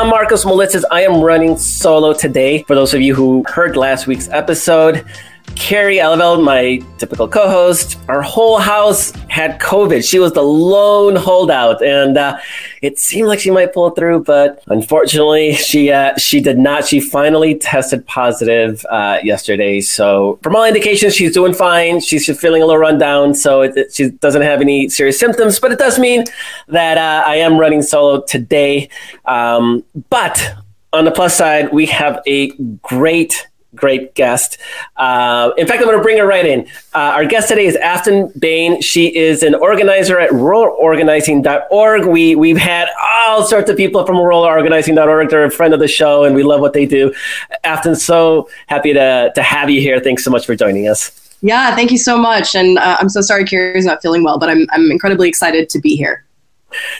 I'm Markos Moulitsas. I am running solo today. For those of you who heard last week's episode, Kerry Eleveld, my typical co-host, our whole house had COVID. She was the lone holdout, and uh, it seemed like she might pull through, but unfortunately, she uh, she did not. She finally tested positive uh, yesterday. So, from all indications, she's doing fine. She's feeling a little run down, so it, it, she doesn't have any serious symptoms. But it does mean that uh, I am running solo today. Um, but on the plus side, we have a great great guest. Uh, in fact, I'm going to bring her right in. Uh, our guest today is Aftyn Behn. She is an organizer at ruralorganizing.org. We, we've had all sorts of people from ruralorganizing.org. They're a friend of the show, and we love what they do. Afton, so happy to, to have you here. Thanks so much for joining us. Yeah, thank you so much. And uh, I'm so sorry Kerry's not feeling well, but I'm, I'm incredibly excited to be here.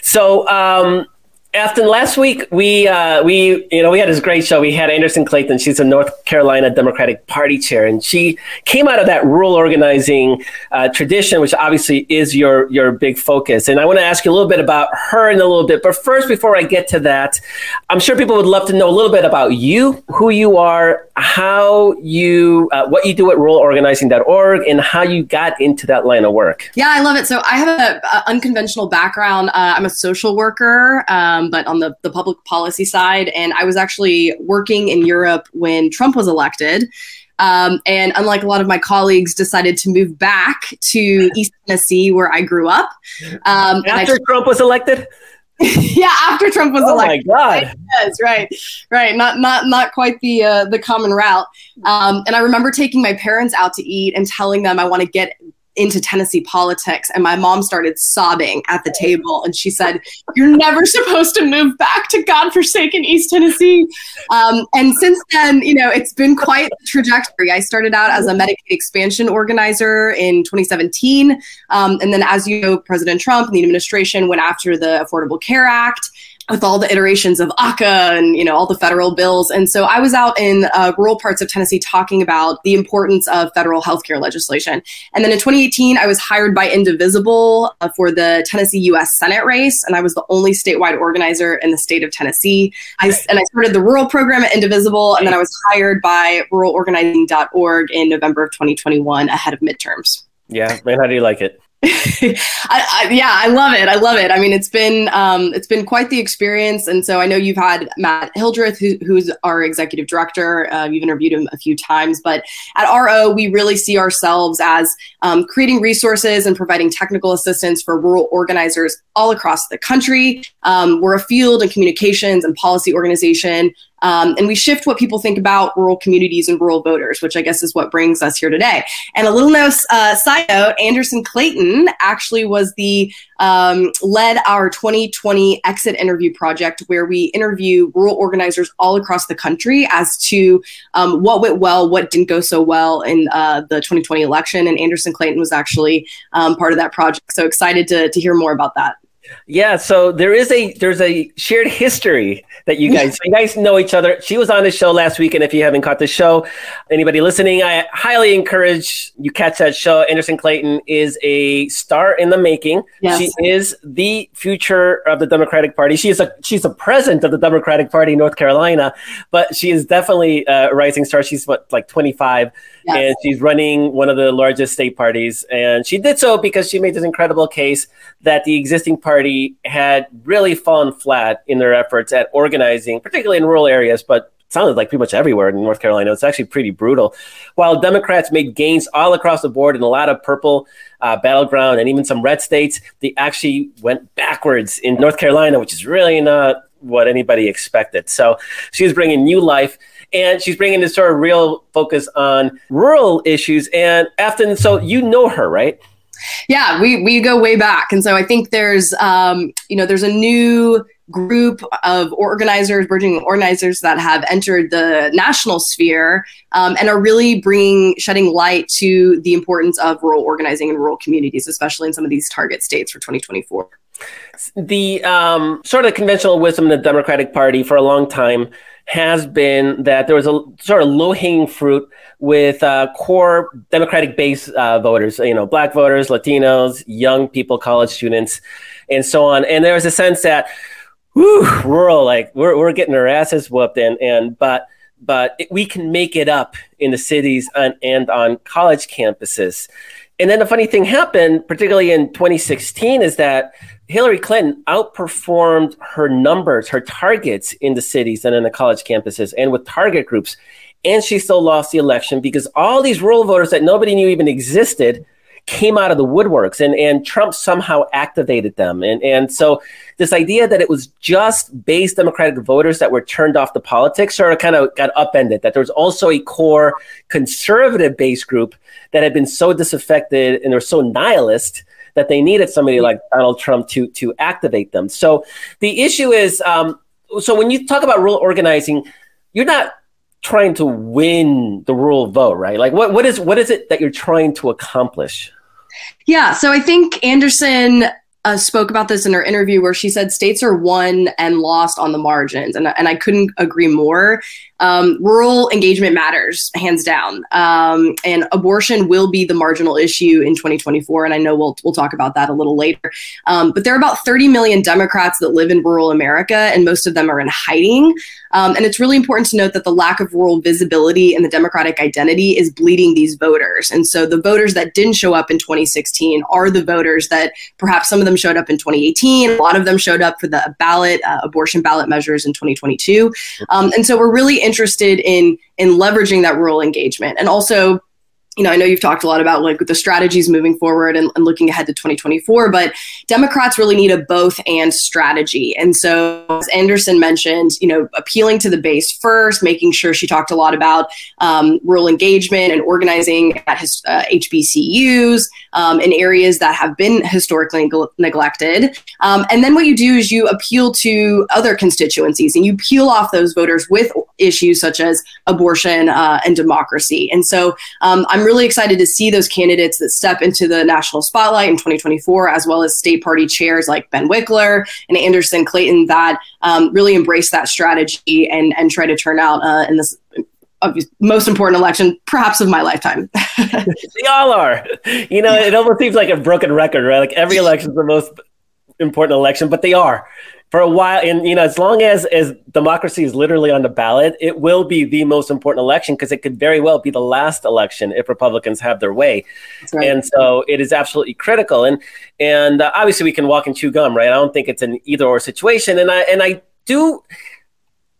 So, um, Aftyn, last week we uh, we you know we had this great show. We had Anderson Clayton. She's a North Carolina Democratic Party chair, and she came out of that rural organizing uh, tradition, which obviously is your your big focus. And I want to ask you a little bit about her in a little bit. But first, before I get to that, I'm sure people would love to know a little bit about you, who you are, how you uh, what you do at ruralorganizing.org, and how you got into that line of work. Yeah, I love it. So I have an unconventional background. Uh, I'm a social worker. Um, um, but on the, the public policy side. And I was actually working in Europe when Trump was elected. Um, and unlike a lot of my colleagues, decided to move back to East Tennessee, where I grew up. Um, after Trump was elected. yeah, after Trump was oh elected. Oh my God! Yes, right, right. Not not not quite the uh, the common route. Um, and I remember taking my parents out to eat and telling them I want to get into Tennessee politics. And my mom started sobbing at the table. And she said, You're never supposed to move back to godforsaken East Tennessee. Um, and since then, you know, it's been quite a trajectory. I started out as a Medicaid expansion organizer in 2017. Um, and then, as you know, President Trump and the administration went after the Affordable Care Act with all the iterations of ACA and you know all the federal bills. And so I was out in uh, rural parts of Tennessee talking about the importance of federal healthcare legislation. And then in 2018, I was hired by Indivisible uh, for the Tennessee U.S. Senate race, and I was the only statewide organizer in the state of Tennessee. I, and I started the rural program at Indivisible, and then I was hired by ruralorganizing.org in November of 2021 ahead of midterms. Yeah, man, how do you like it? I, I, yeah, I love it. I love it. I mean, it's been um, it's been quite the experience, and so I know you've had Matt Hildreth, who, who's our executive director. Uh, you've interviewed him a few times, but at RO, we really see ourselves as um, creating resources and providing technical assistance for rural organizers all across the country. Um, we're a field and communications and policy organization um, and we shift what people think about rural communities and rural voters, which I guess is what brings us here today. And a little note, uh, side note, Anderson Clayton actually was the um, led our 2020 exit interview project, where we interview rural organizers all across the country as to um, what went well, what didn't go so well in uh, the 2020 election. And Anderson Clayton was actually um, part of that project. So excited to, to hear more about that. Yeah, so there is a there's a shared history that you guys you guys know each other. She was on the show last week, and if you haven't caught the show, anybody listening, I highly encourage you catch that show. Anderson Clayton is a star in the making. Yes. She is the future of the Democratic Party. She is a she's a president of the Democratic Party in North Carolina, but she is definitely a rising star. She's what like 25, yes. and she's running one of the largest state parties, and she did so because she made this incredible case that the existing party had really fallen flat in their efforts at organizing, particularly in rural areas, but sounded like pretty much everywhere in North Carolina. It's actually pretty brutal. While Democrats made gains all across the board in a lot of purple, uh, battleground, and even some red states, they actually went backwards in North Carolina, which is really not what anybody expected. So she's bringing new life. And she's bringing this sort of real focus on rural issues. And Aftyn, so you know her, right? Yeah, we we go way back, and so I think there's um, you know there's a new group of organizers, burgeoning organizers that have entered the national sphere um, and are really bringing shedding light to the importance of rural organizing in rural communities, especially in some of these target states for 2024. The um, sort of conventional wisdom in the Democratic Party for a long time has been that there was a sort of low hanging fruit with uh, core Democratic base uh, voters, you know, black voters, Latinos, young people, college students, and so on. And there was a sense that whew, rural, like we're we're getting our asses whooped, and and but but it, we can make it up in the cities and, and on college campuses. And then the funny thing happened, particularly in 2016, is that Hillary Clinton outperformed her numbers, her targets in the cities and in the college campuses and with target groups. And she still lost the election because all these rural voters that nobody knew even existed came out of the woodworks and, and Trump somehow activated them. And, and so this idea that it was just base Democratic voters that were turned off the politics sort of kind of got upended, that there was also a core conservative base group that had been so disaffected and they're so nihilist that they needed somebody like Donald Trump to, to activate them. So the issue is, um, so when you talk about rural organizing, you're not trying to win the rural vote, right? Like what what is what is it that you're trying to accomplish? Yeah, so I think Anderson uh, spoke about this in her interview where she said states are won and lost on the margins, and and I couldn't agree more. Um, rural engagement matters, hands down, um, and abortion will be the marginal issue in 2024. And I know we'll we'll talk about that a little later. Um, but there are about 30 million Democrats that live in rural America, and most of them are in hiding. Um, and it's really important to note that the lack of rural visibility in the Democratic identity is bleeding these voters. And so the voters that didn't show up in 2016 are the voters that perhaps some of them showed up in 2018. A lot of them showed up for the ballot, uh, abortion ballot measures in 2022. Um, and so we're really interested in in leveraging that rural engagement and also you know, I know you've talked a lot about like the strategies moving forward and, and, looking ahead to 2024, but Democrats really need a both and strategy. And so, as Anderson mentioned, you know, appealing to the base first, making sure she talked a lot about um, rural engagement and organizing at his, uh, HBCUs um, in areas that have been historically neglected. Um, and then what you do is you appeal to other constituencies and you peel off those voters with issues such as abortion uh, and democracy. And so, um, I'm I'm really excited to see those candidates that step into the national spotlight in 2024, as well as state party chairs like Ben Wickler and Anderson Clayton that um, really embrace that strategy and, and try to turn out uh, in this most important election, perhaps of my lifetime. they all are. You know, it almost seems like a broken record, right? Like every election is the most important election, but they are for a while and you know as long as as democracy is literally on the ballot it will be the most important election because it could very well be the last election if republicans have their way right. and so it is absolutely critical and and uh, obviously we can walk and chew gum right i don't think it's an either or situation and i and i do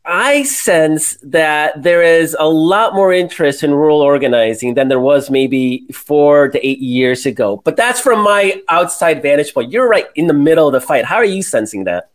I sense that there is a lot more interest in rural organizing than there was maybe four to eight years ago. But that's from my outside vantage point. You're right in the middle of the fight. How are you sensing that?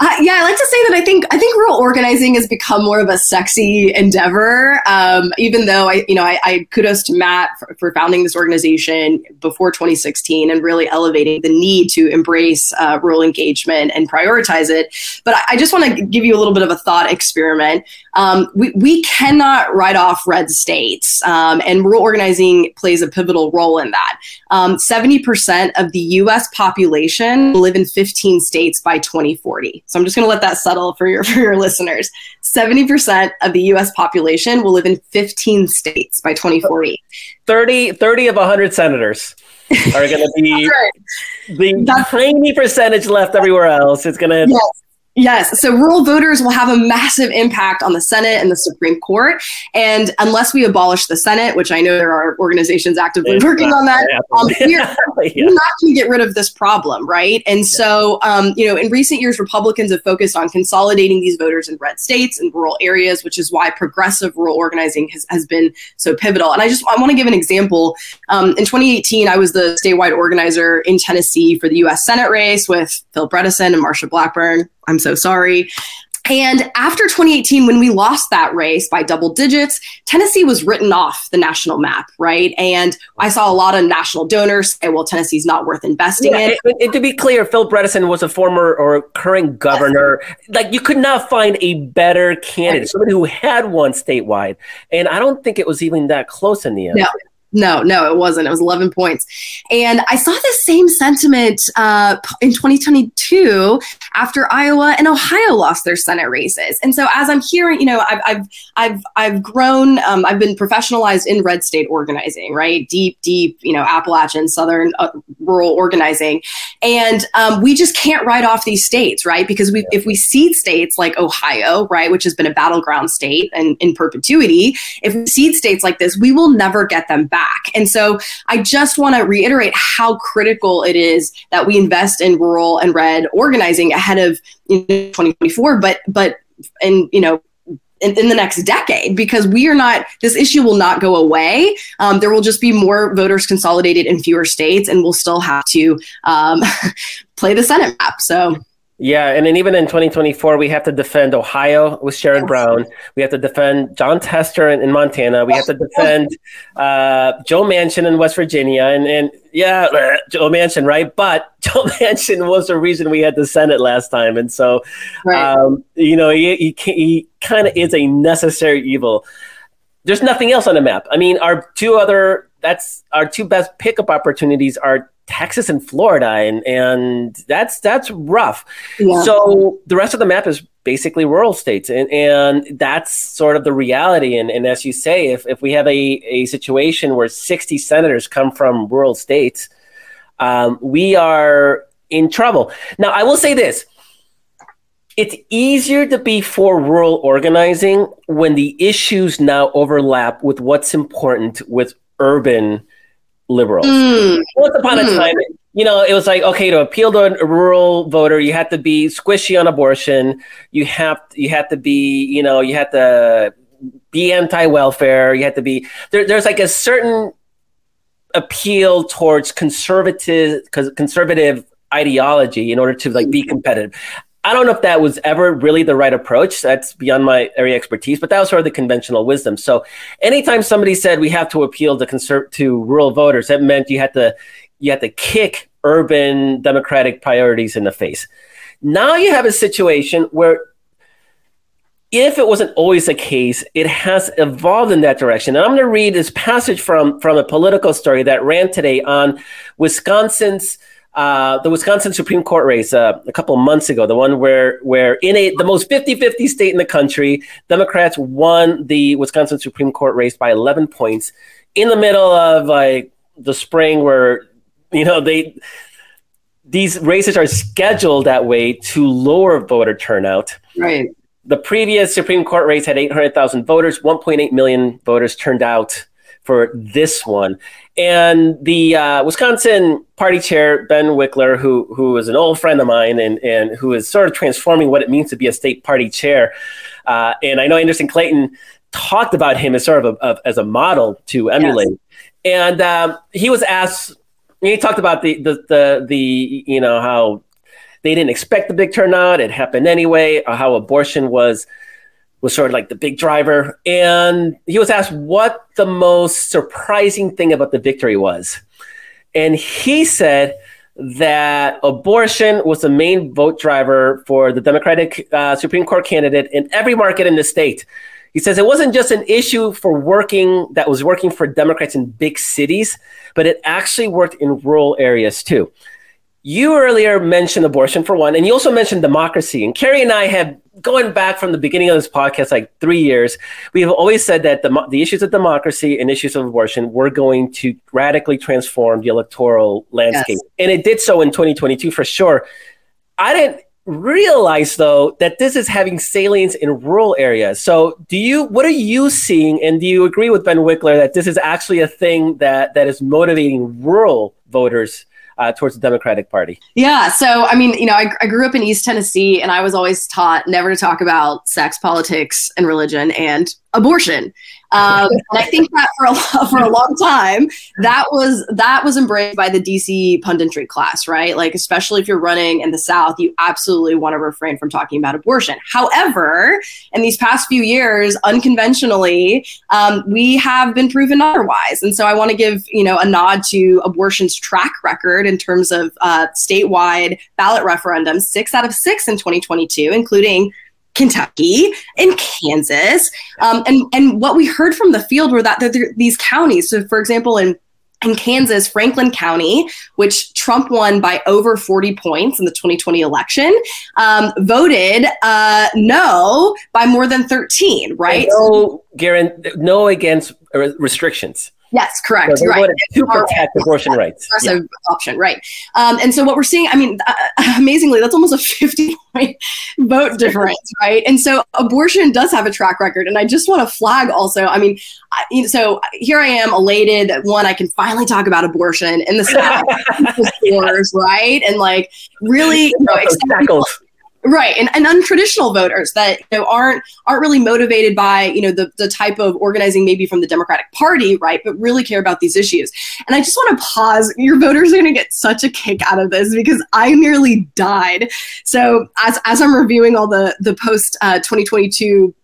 Uh, yeah, I like to say that I think I think rural organizing has become more of a sexy endeavor. Um, even though I, you know, I, I kudos to Matt for, for, founding this organization before 2016 and really elevating the need to embrace uh, rural engagement and prioritize it. But I, I just want to give you a little bit of a thought experiment. Um, we we cannot write off red states, um, and rural organizing plays a pivotal role in that. Um, 70% of the U.S. population will live in 15 states by 2040. So I'm just going to let that settle for your for your listeners. 70% of the U.S. population will live in 15 states by 2040. 30, 30 of 100 senators are going to be right. the That's, tiny percentage left everywhere else. It's going to yes. Yes. So rural voters will have a massive impact on the Senate and the Supreme Court. And unless we abolish the Senate, which I know there are organizations actively it's working on that, um, we're, yeah. we're, not going to get rid of this problem, right? And yeah. so, um, you know, in recent years, Republicans have focused on consolidating these voters in red states and rural areas, which is why progressive rural organizing has, has been so pivotal. And I just I want to give an example. Um, in 2018, I was the statewide organizer in Tennessee for the U.S. Senate race with Phil Bredesen and Marsha Blackburn. I'm so sorry. And after 2018, when we lost that race by double digits, Tennessee was written off the national map, right? And I saw a lot of national donors say, well, Tennessee's not worth investing yeah, in. And, and to be clear, Phil Bredesen was a former or current governor. Yes. Like you could not find a better candidate, somebody who had won statewide. And I don't think it was even that close in the end. No. No, no, it wasn't. It was 11 points. And I saw the same sentiment uh, in 2022 after Iowa and Ohio lost their Senate races. And so as I'm hearing, you know, I've, I've, I've, I've grown, um, I've been professionalized in red state organizing, right? Deep, deep, you know, Appalachian, Southern, uh, rural organizing. And um, we just can't write off these states, right? Because we, if we cede states like Ohio, right, which has been a battleground state and in perpetuity, if we cede states like this, we will never get them back back. And so I just want to reiterate how critical it is that we invest in rural and red organizing ahead of you know, 2024, but but and you know in, in, the next decade because we are not this issue will not go away um, there will just be more voters consolidated in fewer states and we'll still have to um, play the senate map so yeah, and then even in 2024, we have to defend Ohio with Sherrod. Brown. We have to defend Jon Tester in, in Montana. We have to defend uh, Joe Manchin in West Virginia. And, and yeah, Joe Manchin, right? But Joe Manchin was the reason we had the Senate last time. And so, right. um, you know, he, he, he kind of is a necessary evil. There's nothing else on the map. I mean, our two other, that's our two best pickup opportunities are Texas and Florida, and and that's that's rough. Yeah. So the rest of the map is basically rural states, and and that's sort of the reality. And and as you say, if if we have a a situation where sixty senators come from rural states, um, we are in trouble. Now, I will say this. It's easier to be for rural organizing when the issues now overlap with what's important with urban liberals. Mm. Once upon mm. a time, you know, it was like okay to appeal to a rural voter, you have to be squishy on abortion. You have you had to be, you know, you have to be anti-welfare. You have to be there, There's like a certain appeal towards conservative conservative ideology in order to like be competitive. I don't know if that was ever really the right approach. That's beyond my area expertise, but that was sort of the conventional wisdom. So, anytime somebody said we have to appeal to conser- to rural voters, that meant you had to you had to kick urban democratic priorities in the face. Now you have a situation where if it wasn't always the case, it has evolved in that direction. And I'm going to read this passage from, from a political story that ran today on Wisconsin's uh, the Wisconsin Supreme Court race uh, a couple months ago, the one where where in a the most 50-50 state in the country, Democrats won the Wisconsin Supreme Court race by 11 points in the middle of like the spring where you know they these races are scheduled that way to lower voter turnout. Right. The previous Supreme Court race had 800,000 voters, 1.8 million voters turned out for this one. And the uh, Wisconsin party chair, Ben Wickler, who who is an old friend of mine and, and who is sort of transforming what it means to be a state party chair. Uh, and I know Anderson Clayton talked about him as sort of a, as a model to emulate. Yes. And um, he was asked, he talked about the, the, the, the, you know, how they didn't expect the big turnout. It happened anyway, how abortion was was sort of like the big driver. And he was asked what the most surprising thing about the victory was. And he said that abortion was the main vote driver for the Democratic uh, Supreme Court candidate in every market in the state. He says it wasn't just an issue for working that was working for Democrats in big cities, but it actually worked in rural areas too. You earlier mentioned abortion for one, and you also mentioned democracy. And Kerry and I have going back from the beginning of this podcast, like three years, we have always said that the, the issues of democracy and issues of abortion were going to radically transform the electoral landscape. Yes. And it did so in 2022 for sure. I didn't realize though that this is having salience in rural areas. So do you what are you seeing and do you agree with Ben Wickler that this is actually a thing that that is motivating rural voters uh, towards the Democratic Party? Yeah. So, I mean, you know, I, I grew up in East Tennessee and I was always taught never to talk about sex, politics, and religion and abortion. Um, and I think that for a for a long time, that was that was embraced by the DC punditry class, right? Like, especially if you're running in the South, you absolutely want to refrain from talking about abortion. However, in these past few years, unconventionally, um, we have been proven otherwise. And so, I want to give you know a nod to abortion's track record in terms of uh, statewide ballot referendums, six out of six in 2022, including Kentucky, and Kansas. Um, and, and what we heard from the field were that these counties, so for example, in in Kansas, Franklin County, which Trump won by over 40 points in the 2020 election, um, voted uh, no by more than 13, right? No, Garen, no against restrictions. Yes, correct. So right. To protect abortion rights. Yeah. option, right. Um, and so what we're seeing, I mean, uh, amazingly, that's almost a 50 point vote difference, right? And so abortion does have a track record. And I just want to flag also, I mean, I, so here I am elated that one, I can finally talk about abortion in the stores, right? And like really, you know, right and, and untraditional voters that you know aren't aren't really motivated by you know the, the type of organizing maybe from the democratic party right but really care about these issues. And i just want to pause. Your voters are going to get such a kick out of this because i nearly died. So as, as i'm reviewing all the the post uh, 2022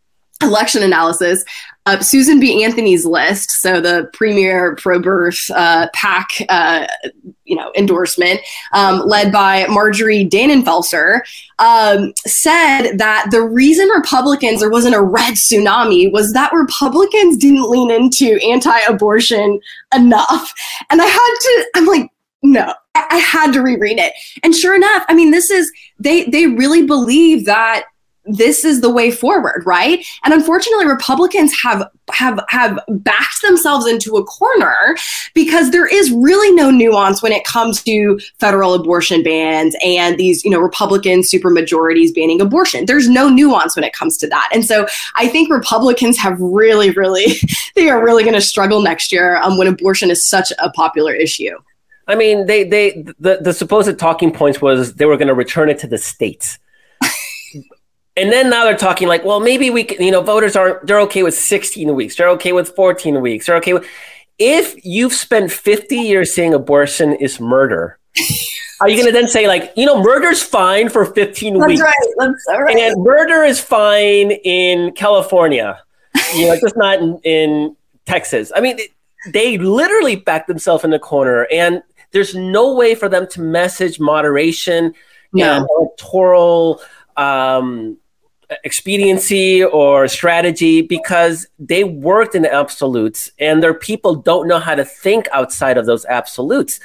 election analysis uh, Susan B. Anthony's list, so the premier pro-birth uh, PAC, uh, you know, endorsement, um, led by Marjorie Dannenfelser, um, said that the reason Republicans there wasn't a red tsunami was that Republicans didn't lean into anti-abortion enough, and I had to. I'm like, no, I had to reread it, and sure enough, I mean, this is they they really believe that this is the way forward right? And unfortunately republicans have have have backed themselves into a corner because there is really no nuance when it comes to federal abortion bans and these you know republican super majorities banning abortion. There's no nuance when it comes to that. And so i think republicans have really really they are really going to struggle next year um, when abortion is such a popular issue. I mean, they they the, the supposed talking points was they were going to return it to the states. And then now they're talking like, well, maybe we can, you know, voters aren't, they're okay with 16 weeks. They're okay with 14 weeks. They're okay with, if you've spent 50 years saying abortion is murder, are you going to then say like, you know, murder's fine for 15 That's weeks? Right. That's right. And murder is fine in California, you know, just not in, in Texas. I mean, they literally backed themselves in the corner and there's no way for them to message moderation no. and electoral um, expediency or strategy because they worked in the absolutes and their people don't know how to think outside of those absolutes.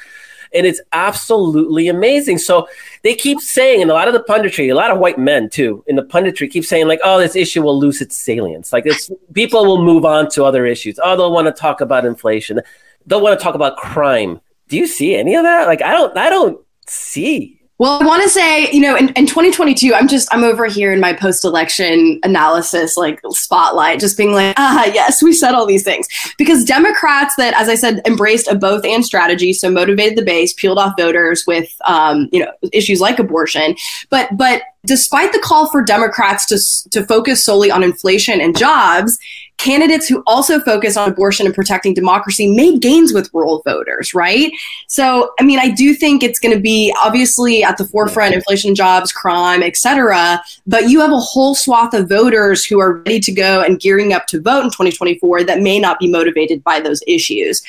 And it's absolutely amazing. So they keep saying, and a lot of the punditry, a lot of white men too, in the punditry keep saying, like, oh, this issue will lose its salience. Like, it's, people will move on to other issues. Oh, they'll want to talk about inflation. They'll want to talk about crime. Do you see any of that? Like, I don't, I don't see well, I want to say, you know, in, in 2022, I'm just, I'm over here in my post election analysis, like spotlight, just being like, ah, yes, we said all these things. Because Democrats that, as I said, embraced a both and strategy, so motivated the base, peeled off voters with, um, you know, issues like abortion. But, but despite the call for Democrats to, to focus solely on inflation and jobs, candidates who also focus on abortion and protecting democracy made gains with rural voters, right? So, I mean, I do think it's going to be obviously at the forefront inflation, jobs, crime, etc. But you have a whole swath of voters who are ready to go and gearing up to vote in 2024 that may not be motivated by those issues.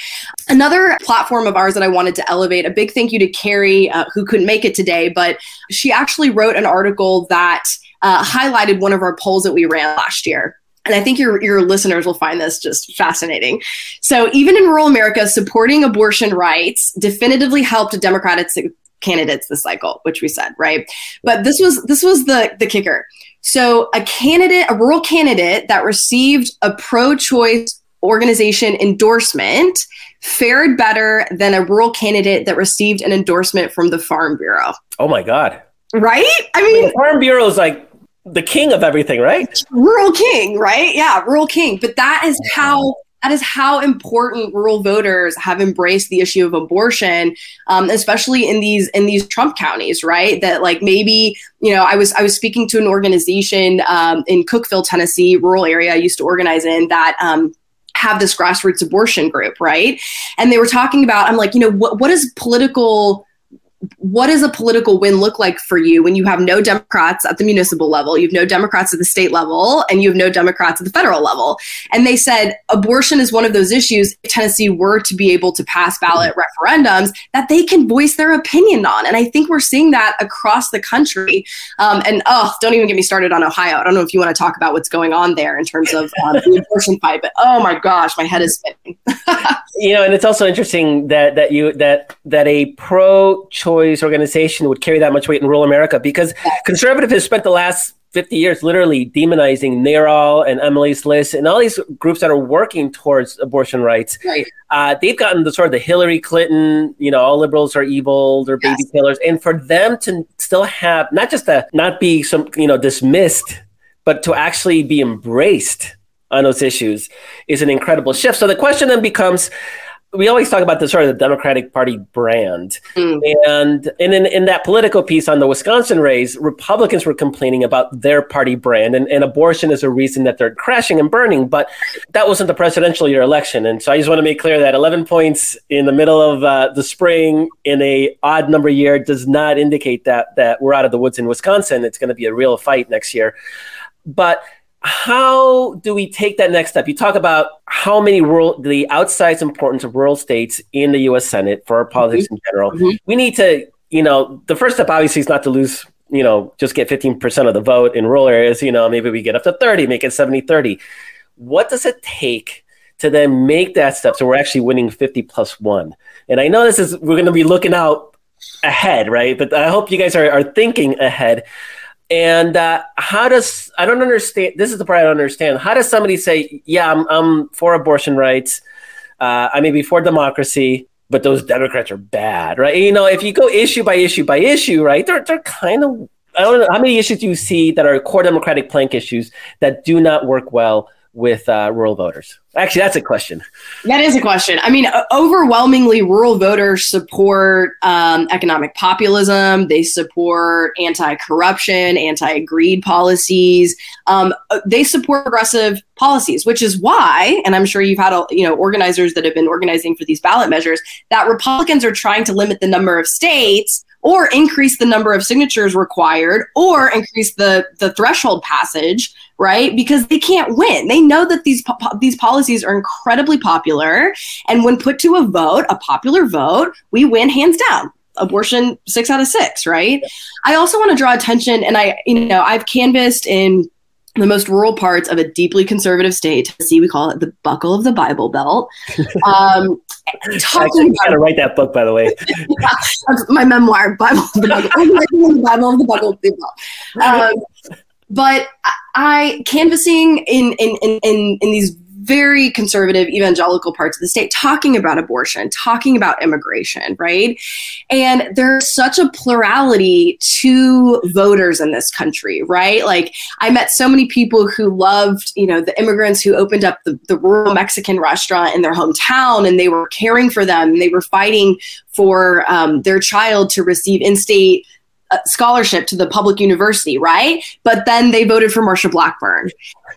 Another platform of ours that I wanted to elevate, a big thank you to Kerry, uh, who couldn't make it today, but she actually wrote an article that uh, highlighted one of our polls that we ran last year. And I think your, your listeners will find this just fascinating. So, even in rural America, supporting abortion rights definitively helped Democratic candidates this cycle, which we said, right? But this was this was the the kicker. So, a candidate, a rural candidate that received a pro-choice organization endorsement fared better than a rural candidate that received an endorsement from the Farm Bureau. Oh my God. Right? I mean, the Farm Bureau is like the king of everything, right? Rural king, right? Yeah, rural king. But that is how that is how important rural voters have embraced the issue of abortion, um, especially in these in these Trump counties, right? That like maybe you know I was I was speaking to an organization um, in Cookeville, Tennessee, rural area I used to organize in that. Um, have this grassroots abortion group, right? And they were talking about, I'm like, you know, what what is political what does a political win look like for you when you have no Democrats at the municipal level, you have no Democrats at the state level, and you have no Democrats at the federal level? And they said abortion is one of those issues if Tennessee were to be able to pass ballot referendums that they can voice their opinion on. And I think we're seeing that across the country. Um, and oh, don't even get me started on Ohio. I don't know if you want to talk about what's going on there in terms of um, the abortion fight, but oh my gosh, my head is spinning. you know, and it's also interesting that that you that that a organization would carry that much weight in rural America because conservative has spent the last 50 years literally demonizing NARAL and Emily's List and all these groups that are working towards abortion rights. Right. Uh, they've gotten the sort of the Hillary Clinton, you know, all liberals are evil, they're baby yes. killers. And for them to still have, not just to not be some, you know, dismissed, but to actually be embraced on those issues is an incredible shift. So the question then becomes, we always talk about the sort of the Democratic Party brand, mm. and and in, in that political piece on the Wisconsin race, Republicans were complaining about their party brand, and, and abortion is a reason that they're crashing and burning. But that wasn't the presidential year election, and so I just want to make clear that 11 points in the middle of uh, the spring in a odd number year does not indicate that that we're out of the woods in Wisconsin. It's going to be a real fight next year, but how do we take that next step? You talk about how many rural, the outsized importance of rural states in the U.S. Senate for our politics mm-hmm. in general. Mm-hmm. We need to, you know, the first step obviously is not to lose, you know, just get 15% of the vote in rural areas. You know, maybe we get up to 30, make it 70 30. What does it take to then make that step so we're actually winning 50 plus one? And I know this is, we're going to be looking out ahead, right? But I hope you guys are, are thinking ahead. And uh, how does I don't understand? This is the part I don't understand. How does somebody say, "Yeah, I'm, I'm for abortion rights. Uh, I may be for democracy, but those Democrats are bad, right?" You know, if you go issue by issue by issue, right? They're they're kind of I don't know how many issues do you see that are core Democratic plank issues that do not work well with uh, rural voters? Actually, that's a question. That is a question. I mean, overwhelmingly, rural voters support um, economic populism. They support anti-corruption, anti-greed policies. Um, uh, they support progressive policies, which is why, and I'm sure you've had you know organizers that have been organizing for these ballot measures that Republicans are trying to limit the number of states or increase the number of signatures required or increase the the threshold passage right because they can't win they know that these po- these policies are incredibly popular and when put to a vote a popular vote we win hands down abortion 6 out of 6 right i also want to draw attention and i you know i've canvassed in the most rural parts of a deeply conservative state. Tennessee, we call it the buckle of the Bible Belt. Um, talking about, to write that book, by the way. yeah, my memoir, Bible of the Buckle, the Bible of the Buckle of the Belt. Um, but I canvassing in in in in, in these very conservative evangelical parts of the state talking about abortion, talking about immigration, right? And there's such a plurality to voters in this country, right? Like I met so many people who loved, you know, the immigrants who opened up the, the rural Mexican restaurant in their hometown and they were caring for them and they were fighting for um, their child to receive in-state scholarship to the public university, right? But then they voted for Marsha Blackburn.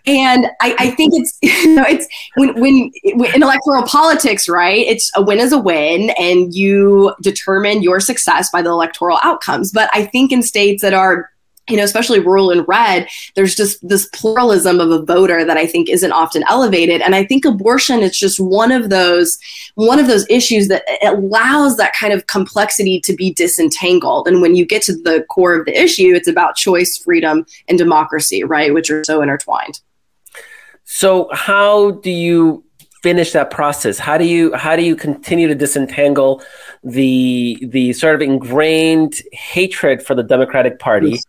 And I, I think it's you know it's when, when in electoral politics, right? It's a win is a win, and you determine your success by the electoral outcomes. But I think in states that are you know, especially rural and red, there's just this pluralism of a voter that I think isn't often elevated. And I think abortion is just one of those one of those issues that allows that kind of complexity to be disentangled. And when you get to the core of the issue, it's about choice, freedom, and democracy, right, which are so intertwined. So how do you finish that process? How do you how do you continue to disentangle the the sort of ingrained hatred for the Democratic Party?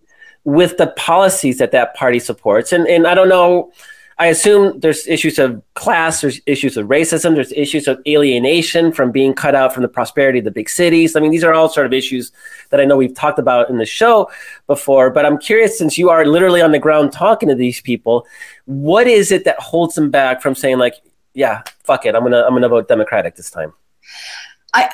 With the policies that that party supports. And and I don't know. I assume there's issues of class, there's issues of racism, there's issues of alienation from being cut out from the prosperity of the big cities. I mean, these are all sort of issues that I know we've talked about in the show before. But I'm curious, since you are literally on the ground talking to these people, what is it that holds them back from saying like, yeah, fuck it, I'm gonna I'm gonna vote Democratic this time? I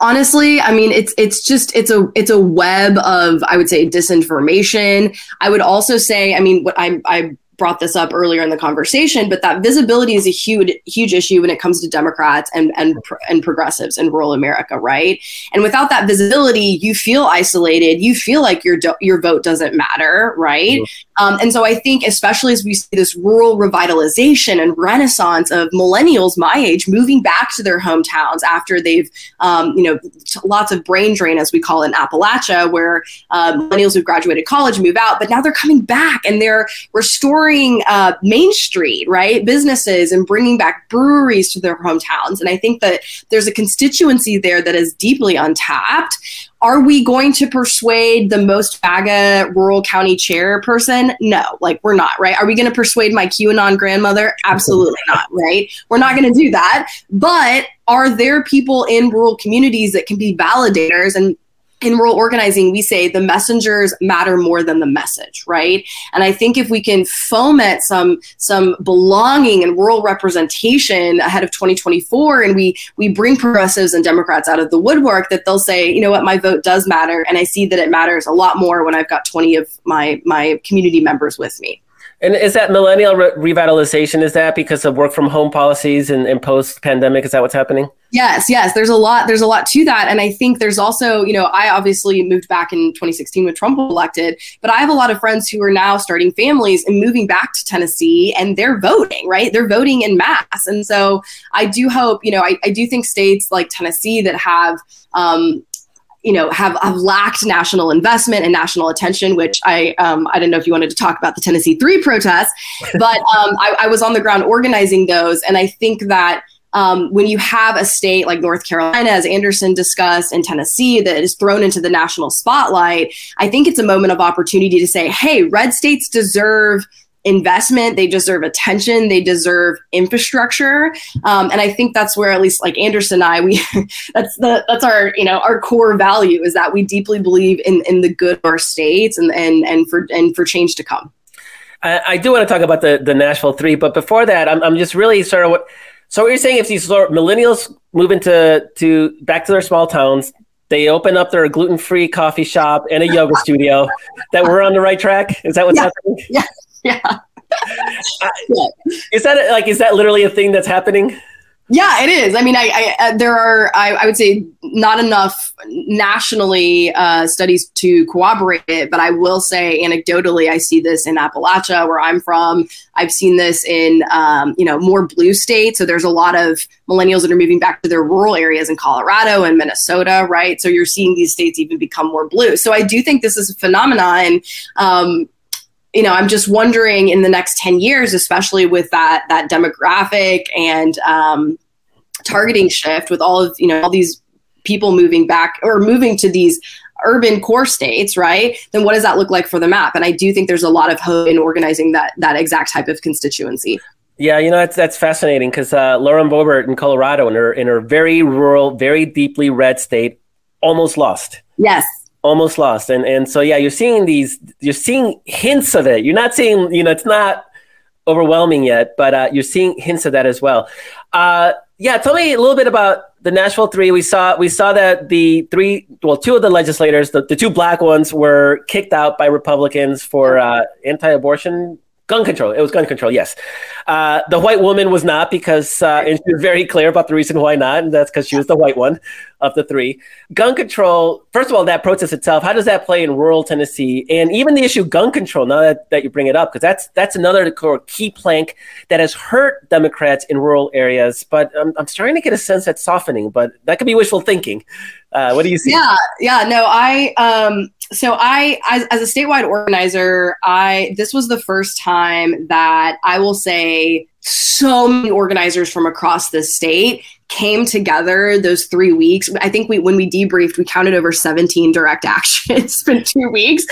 honestly i mean it's it's just it's a it's a web of i would say disinformation i would also say i mean what i i brought this up earlier in the conversation, but that visibility is a huge huge issue when it comes to Democrats and and and progressives in rural America, right? And without that visibility, you feel isolated. You feel like your do- your vote doesn't matter, right? Um, and so I think, especially as we see this rural revitalization and renaissance of millennials my age moving back to their hometowns after they've, um, you know, t- lots of brain drain, as we call it in Appalachia, where uh, millennials who've graduated college move out, but now they're coming back and they're restoring uh, Main Street, right? Businesses and bringing back breweries to their hometowns. And I think that there's a constituency there that is deeply untapped. Are we going to persuade the most MAGA rural county chairperson? No, like we're not, right? Are we going to persuade my QAnon grandmother? Absolutely not, right? We're not going to do that. But are there people in rural communities that can be validators and in rural organizing, we say the messengers matter more than the message, right? And I think if we can foment some some belonging and rural representation ahead of 2024, and we we bring progressives and Democrats out of the woodwork, that they'll say, you know what, my vote does matter, and I see that it matters a lot more when I've got 20 of my my community members with me. And is that millennial re- revitalization? Is that because of work from home policies and, and post pandemic? Is that what's happening? Yes, yes. There's a lot. There's a lot to that, and I think there's also, you know, I obviously moved back in 2016 when Trump elected, but I have a lot of friends who are now starting families and moving back to Tennessee, and they're voting, right? They're voting in mass, and so I do hope, you know, I, I do think states like Tennessee that have um, you know have, have lacked national investment and national attention which i um, i don't know if you wanted to talk about the tennessee 3 protests but um, I, I, was on the ground organizing those. And i think that um, when you have a state like north carolina as anderson discussed and tennessee that is thrown into the national spotlight i think it's a moment of opportunity to say hey red states deserve investment. They deserve attention. They deserve infrastructure. Um, and i think that's where at least like anderson and i we that's the that's our you know our core value is that we deeply believe in in the good of our states and and and for and for change to come. I, I do want to talk about the the nashville three but before that i'm, I'm just really sort of what so what you're saying if these millennials move into to back to their small towns. They open up their gluten-free coffee shop and a yoga studio. That we're on the right track? Is that what's yeah. happening? Yeah yeah. Is that like is that literally a thing that's happening? Yeah, it is. I mean, I, I uh, there are I, I, would say not enough nationally uh, studies to corroborate it, but I will say anecdotally, I see this in Appalachia, where I'm from. I've seen this in um, you know more blue states. So there's a lot of millennials that are moving back to their rural areas in Colorado and Minnesota, right? So you're seeing these states even become more blue. So I do think this is a phenomenon. Um, you know, I'm just wondering in the next 10 years, especially with that that demographic and um, targeting shift, with all of you know all these people moving back or moving to these urban core states, right? Then what does that look like for the map? And I do think there's a lot of hope in organizing that that exact type of constituency. Yeah, you know that's that's fascinating because uh, Lauren Boebert in Colorado, in her in her very rural, very deeply red state, almost lost. Yes, almost lost. And and so yeah you're seeing these you're seeing hints of it. You're not seeing you know it's not overwhelming yet but uh, you're seeing hints of that as well. Uh, yeah tell me a little bit about the nashville three. We saw we saw that the three well two of the legislators the, the two black ones were kicked out by republicans for uh, anti-abortion gun control it was gun control yes uh, the white woman was not because uh, and she was very clear about the reason why not and that's because she was the white one of the three. Gun control, first of all, that protest itself, how does that play in rural Tennessee? And even the issue gun control, now that, that you bring it up, because that's that's another key plank that has hurt Democrats in rural areas. But I'm, I'm starting to get a sense that's softening, but that could be wishful thinking. Uh, what do you see? Yeah, yeah, no, I, um, so I, as, as a statewide organizer, I, this was the first time that I will say so many organizers from across the state came together those three weeks. I think we when we debriefed, we counted over 17 direct actions. it's been two weeks.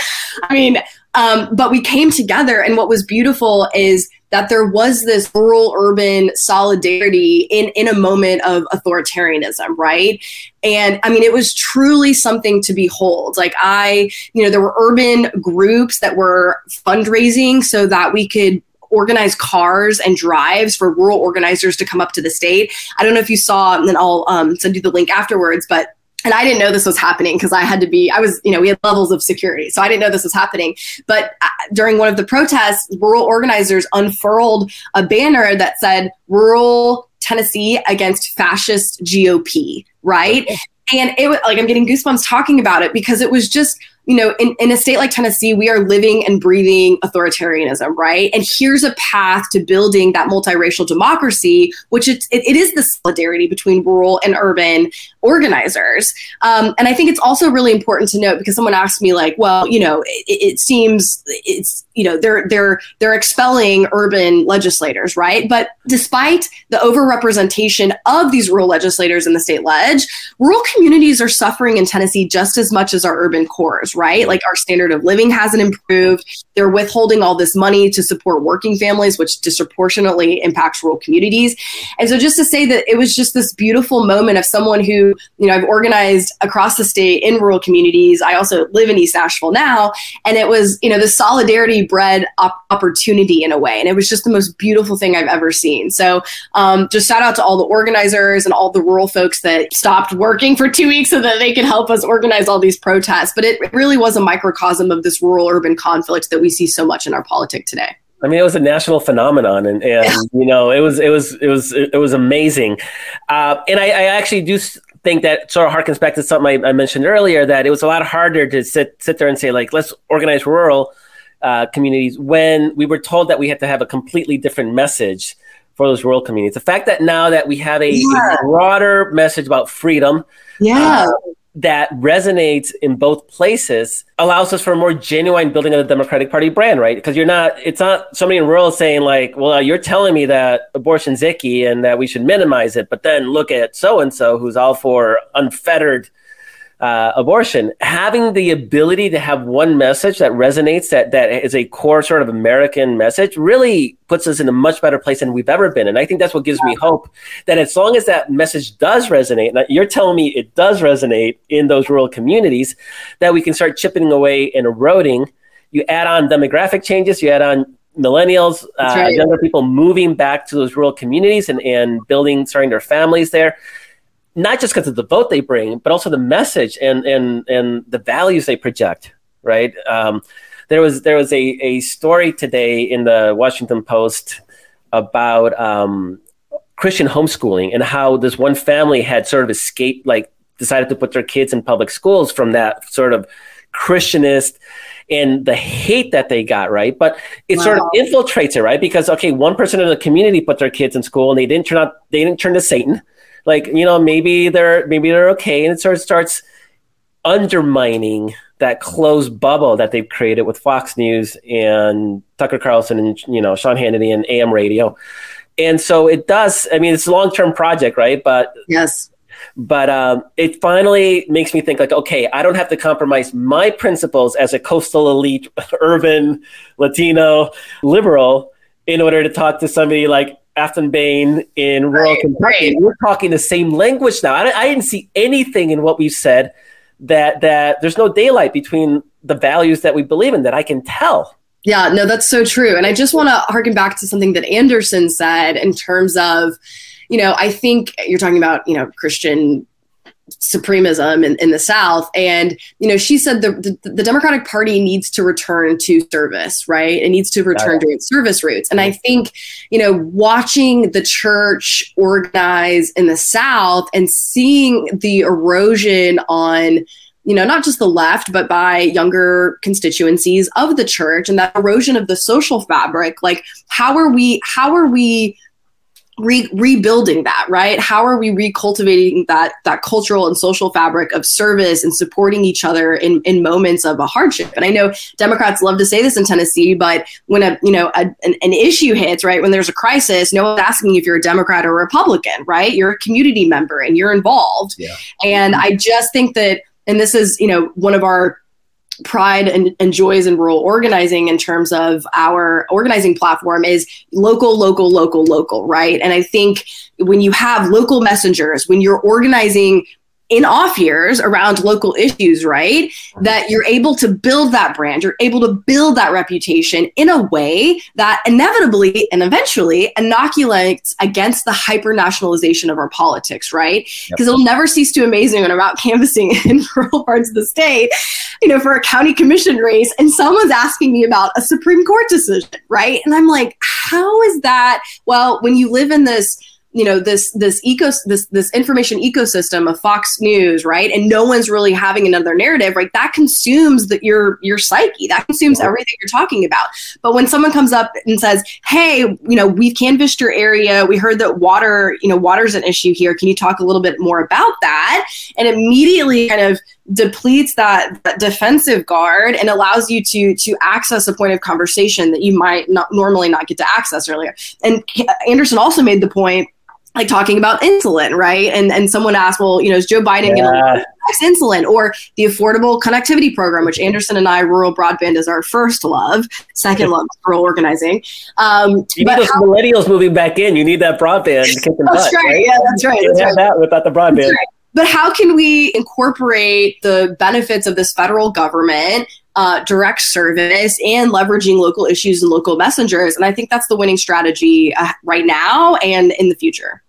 I mean, um, but we came together, and what was beautiful is that there was this rural urban solidarity in in a moment of authoritarianism right and i mean it was truly something to behold like i you know there were urban groups that were fundraising so that we could organize cars and drives for rural organizers to come up to the state. I don't know if you saw, and then I'll um, send you the link afterwards, but and I didn't know this was happening because I had to be, I was, you know, we had levels of security. So I didn't know this was happening. But uh, during one of the protests, rural organizers unfurled a banner that said, rural Tennessee against fascist GOP, right? And it was like, I'm getting goosebumps talking about it because it was just, you know, in, in a state like Tennessee, we are living and breathing authoritarianism, right? And here's a path to building that multiracial democracy, which it, it, it is the solidarity between rural and urban organizers. Um, and I think it's also really important to note because someone asked me, like, well, you know, it, it seems it's you know they're they're they're expelling urban legislators right? But despite the overrepresentation of these rural legislators in the state ledge rural communities are suffering in tennessee just as much as our urban cores right? Like our standard of living hasn't improved. They're withholding all this money to support working families which disproportionately impacts rural communities. And so just to say that it was just this beautiful moment of someone who you know i've organized across the state in rural communities i also live in east nashville now and it was you know the solidarity bred op- opportunity in a way. And it was just the most beautiful thing I've ever seen. So um, just shout out to all the organizers and all the rural folks that stopped working for two weeks so that they could help us organize all these protests. But it really was a microcosm of this rural urban conflict that we see so much in our politics today. I mean, it was a national phenomenon, and, and yeah. you know, it was it was it was it was amazing. Uh, and I, I, actually do think that sort of harkens back to something I, I, mentioned earlier that it was a lot harder to sit sit there and say like, let's organize rural uh, communities when we were told that we had to have a completely different message for those rural communities. The fact that now that we have a, yeah. a broader message about freedom, yeah. Uh, that resonates in both places allows us for a more genuine building of the Democratic Party brand, right? Because you're not, it's not somebody in rural saying like, well, you're telling me that abortion's icky and that we should minimize it, but then look at so and so who's all for unfettered uh, abortion, having the ability to have one message that resonates, that that is a core sort of American message, really puts us in a much better place than we've ever been. And I think that's what gives me hope that as long as that message does resonate, you're telling me it does resonate in those rural communities, that we can start chipping away and eroding. You add on demographic changes, you add on millennials, uh, right. younger people moving back to those rural communities and, and building, starting their families there not just because of the vote they bring, but also the message and and and the values they project. Right. Um, there was there was a a story today in the Washington Post about um, Christian homeschooling and how this one family had sort of escaped, like decided to put their kids in public schools from that sort of Christianist and the hate that they got, right? But it wow. sort of infiltrates it, right? Because okay, one person in the community put their kids in school and they didn't turn out they didn't turn to Satan like you know maybe they're maybe they're okay and it sort of starts undermining that closed bubble that they've created with Fox News and Tucker Carlson and you know Sean Hannity and AM radio. And so it does. I mean, it's a long term project, right? But yes, but um, it finally makes me think like, okay, I don't have to compromise my principles as a coastal elite, urban Latino liberal in order to talk to somebody like Aftyn Behn in rural right, Kentucky. Right. We're talking the same language now. I, I, didn't see anything in what we've said that that there's no daylight between the values that we believe in that I can tell. Yeah, no, that's so true. And I just want to harken back to something that Anderson said in terms of, you know, I think you're talking about, you know, Christian supremism in, in the South. And, you know, she said the, the, the, Democratic Party needs to return to service, right? It needs to return to its service roots. And I mm-hmm. think, you know, watching the church organize in the South and seeing the erosion on, you know, not just the left, but by younger constituencies of the church and that erosion of the social fabric, like how are we, how are we, re- rebuilding that right? How are we recultivating that that cultural and social fabric of service and supporting each other in in moments of a hardship? And i know democrats love to say this in tennessee but when a you know a, an, an issue hits right when there's a crisis no one's asking if you're a democrat or a republican right? You're a community member and you're involved. Yeah. and i just think that and this is you know one of our pride and, and, joys in rural organizing in terms of our organizing platform is local, local, local, local, right? And I think when you have local messengers, when you're organizing in off years around local issues, right? That you're able to build that brand, you're able to build that reputation in a way that inevitably and eventually inoculates against the hyper nationalization of our politics, right? Because yep. it'll never cease to amaze me when I'm out canvassing in rural parts of the state, you know, for a county commission race, and someone's asking me about a Supreme Court decision, right? And I'm like, how is that? Well, when you live in this you know this this eco this this information ecosystem of Fox News, right? And no one's really having another narrative, right? That consumes that your your psyche. That consumes everything you're talking about. But when someone comes up and says, "Hey, you know, we've canvassed your area. We heard that water, you know, water's an issue here. Can you talk a little bit more about that?" And immediately kind of depletes that, that, defensive guard and allows you to to access a point of conversation that you might not normally not get to access earlier. And Anderson also made the point like talking about insulin, right? And and someone asked, well, you know, is Joe Biden yeah. going to insulin or the Affordable Connectivity Program, which Anderson and I, rural broadband is our first love, second love, rural organizing. Um, you need those how, millennials moving back in. You need that broadband kicking That's butt, right. right. Yeah, that's right. That's right. that without the broadband. Right. But how can we incorporate the benefits of this federal government uh, direct service and leveraging local issues and local messengers. And I think that's the winning strategy uh, right now and in the future.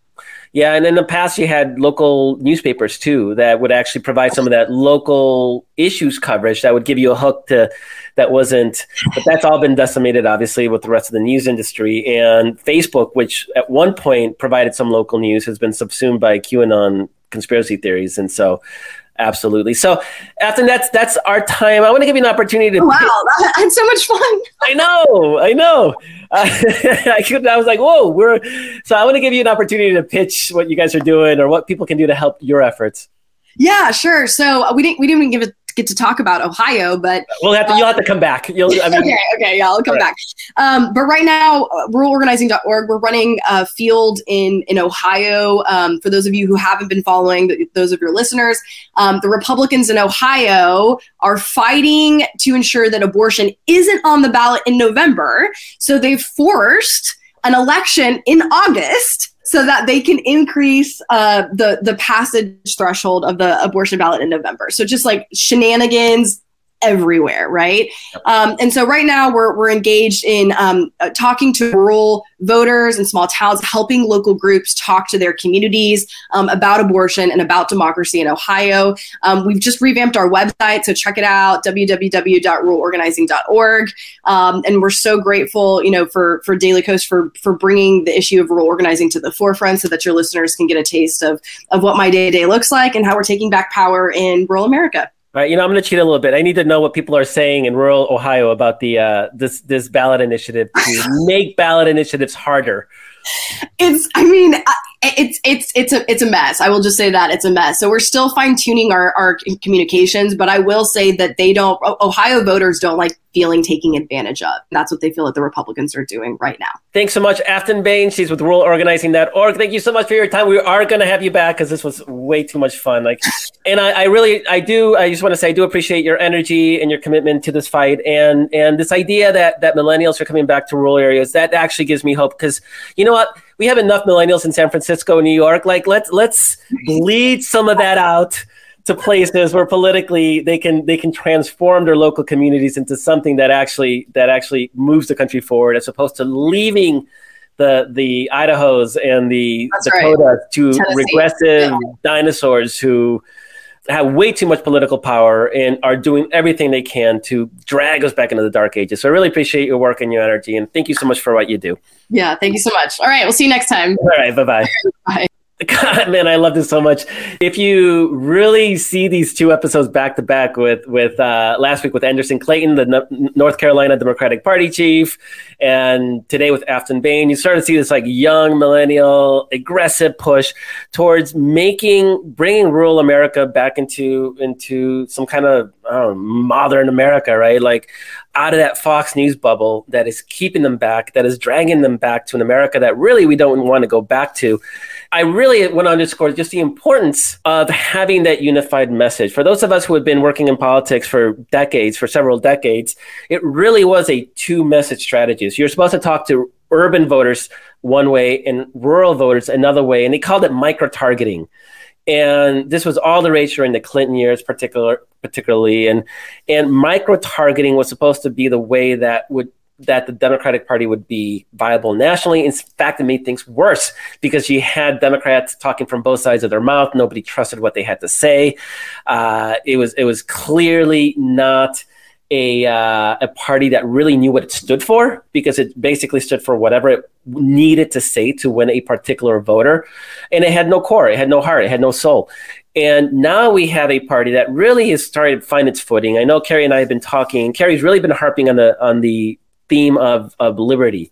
Yeah, and in the past, you had local newspapers too that would actually provide some of that local issues coverage that would give you a hook to that wasn't. But that's all been decimated, obviously, with the rest of the news industry. And Facebook, which at one point provided some local news, has been subsumed by QAnon conspiracy theories, and so Absolutely. So, after that's that's our time. I want to give you an opportunity to. Oh, wow, had so much fun. I know, I know. Uh, I, could, I was like, whoa, we're. So, I want to give you an opportunity to pitch what you guys are doing or what people can do to help your efforts. Yeah, sure. So we didn't we didn't even give it get to talk about Ohio, but we'll have to, you'll have to come back. You'll, I mean, okay, okay, yeah, I'll come back. Um, but right now, uh, ruralorganizing.org, we're running a field in in Ohio. Um, for those of you who haven't been following, those of your listeners, um, the Republicans in Ohio are fighting to ensure that abortion isn't on the ballot in November. So they've forced an election in August so that they can increase uh, the the passage threshold of the abortion ballot in November. So just like shenanigans, everywhere, right? Um, and so right now we're, we're engaged in um, uh, talking to rural voters and small towns, helping local groups talk to their communities um, about abortion and about democracy in Ohio. Um, we've just revamped our website, so check it out, www.ruralorganizing.org. Um, and we're so grateful, you know, for, for Daily Kos for, for bringing the issue of rural organizing to the forefront so that your listeners can get a taste of, of what my day-to-day looks like and how we're taking back power in rural America. Right, you know, I'm going to cheat a little bit. I need to know what people are saying in rural Ohio about the uh, this this ballot initiative to make ballot initiatives harder. It's, I mean, it's it's it's a it's a mess. I will just say that it's a mess. So we're still fine tuning our our communications, but I will say that they don't. Ohio voters don't like feeling taken advantage of. That's what they feel that the Republicans are doing right now. Thanks so much, Aftyn Behn. She's with ruralorganizing.org. Thank you so much for your time. We are going to have you back because this was way too much fun. Like, and I, I really, I do. I just want to say, I do appreciate your energy and your commitment to this fight, and and this idea that that millennials are coming back to rural areas. That actually gives me hope because you know what we have enough millennials in San Francisco, and New York. Like let's let's bleed some of that out to places where politically they can they can transform their local communities into something that actually that actually moves the country forward, as opposed to leaving the the Idahos and the That's Dakotas right. to Tennessee. regressive yeah. dinosaurs who have way too much political power and are doing everything they can to drag us back into the dark ages. So I really appreciate your work and your energy, and thank you so much for what you do. Yeah, thank you so much. All right, we'll see you next time. All right, bye-bye. Bye. God, man, I love this so much. If you really see these two episodes back to back with with uh, last week with Anderson Clayton, the no- North Carolina Democratic Party chief, and today with Aftyn Behn, you start to see this like young millennial aggressive push towards making bringing rural America back into into some kind of know, modern America, right? Like out of that Fox News bubble that is keeping them back, that is dragging them back to an America that really we don't want to go back to. I really want to underscore just the importance of having that unified message. For those of us who have been working in politics for decades, for several decades, it really was a two message strategy. So you're supposed to talk to urban voters one way and rural voters another way. And they called it micro targeting. And this was all the rage during the Clinton years, particular, particularly. And and micro targeting was supposed to be the way that would that the Democratic Party would be viable nationally. In fact, it made things worse because you had Democrats talking from both sides of their mouth. Nobody trusted what they had to say. Uh, it was it was clearly not a uh, a party that really knew what it stood for because it basically stood for whatever it needed to say to win a particular voter, and it had no core, it had no heart, it had no soul. And now we have a party that really has started to find its footing. I know Kerry and I have been talking. Kerry's really been harping on the on the theme of, of liberty.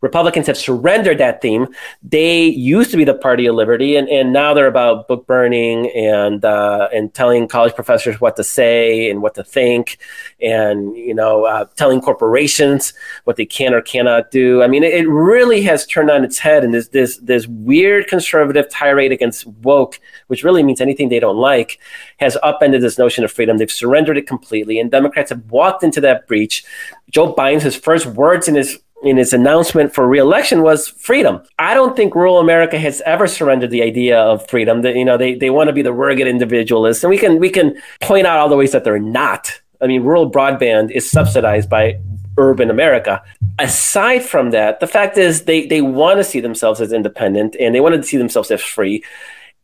Republicans have surrendered that theme. They used to be the party of liberty, and, and now they're about book burning and uh, and telling college professors what to say and what to think, and you know uh, telling corporations what they can or cannot do. I mean, it, it really has turned on its head, and this this this weird conservative tirade against woke, which really means anything they don't like, has upended this notion of freedom. They've surrendered it completely, and Democrats have walked into that breach. Joe Biden's his first words in his in his announcement for reelection was freedom. I don't think rural America has ever surrendered the idea of freedom. That you know they, they want to be the rugged individualists, and we can we can point out all the ways that they're not. I mean, rural broadband is subsidized by urban America. Aside from that, the fact is they they want to see themselves as independent and they want to see themselves as free.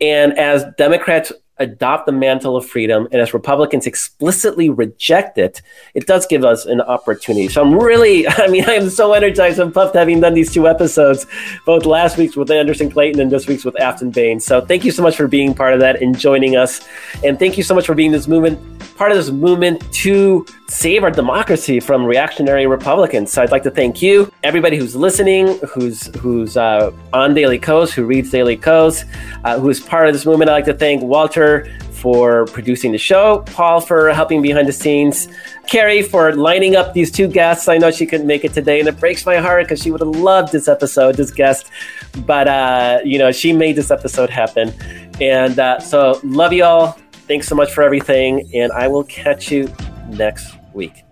And as Democrats adopt the mantle of freedom and as Republicans explicitly reject it, it does give us an opportunity. So I'm really, I mean, I'm so energized and pumped having done these two episodes, both last week's with Anderson Clayton and this week's with Aftyn Behn. So thank you so much for being part of that and joining us. And thank you so much for being this movement, part of this movement to save our democracy from reactionary Republicans. So I'd like to thank you, everybody who's listening, who's who's uh, on Daily Kos, who reads Daily Kos, uh, who is part of this movement. I'd like to thank Walter for producing the show, Paul for helping behind the scenes, Kerry for lining up these two guests. I know she couldn't make it today, and it breaks my heart because she would have loved this episode, this guest. But uh, you know, she made this episode happen, and uh, so love you all. Thanks so much for everything, and I will catch you next week.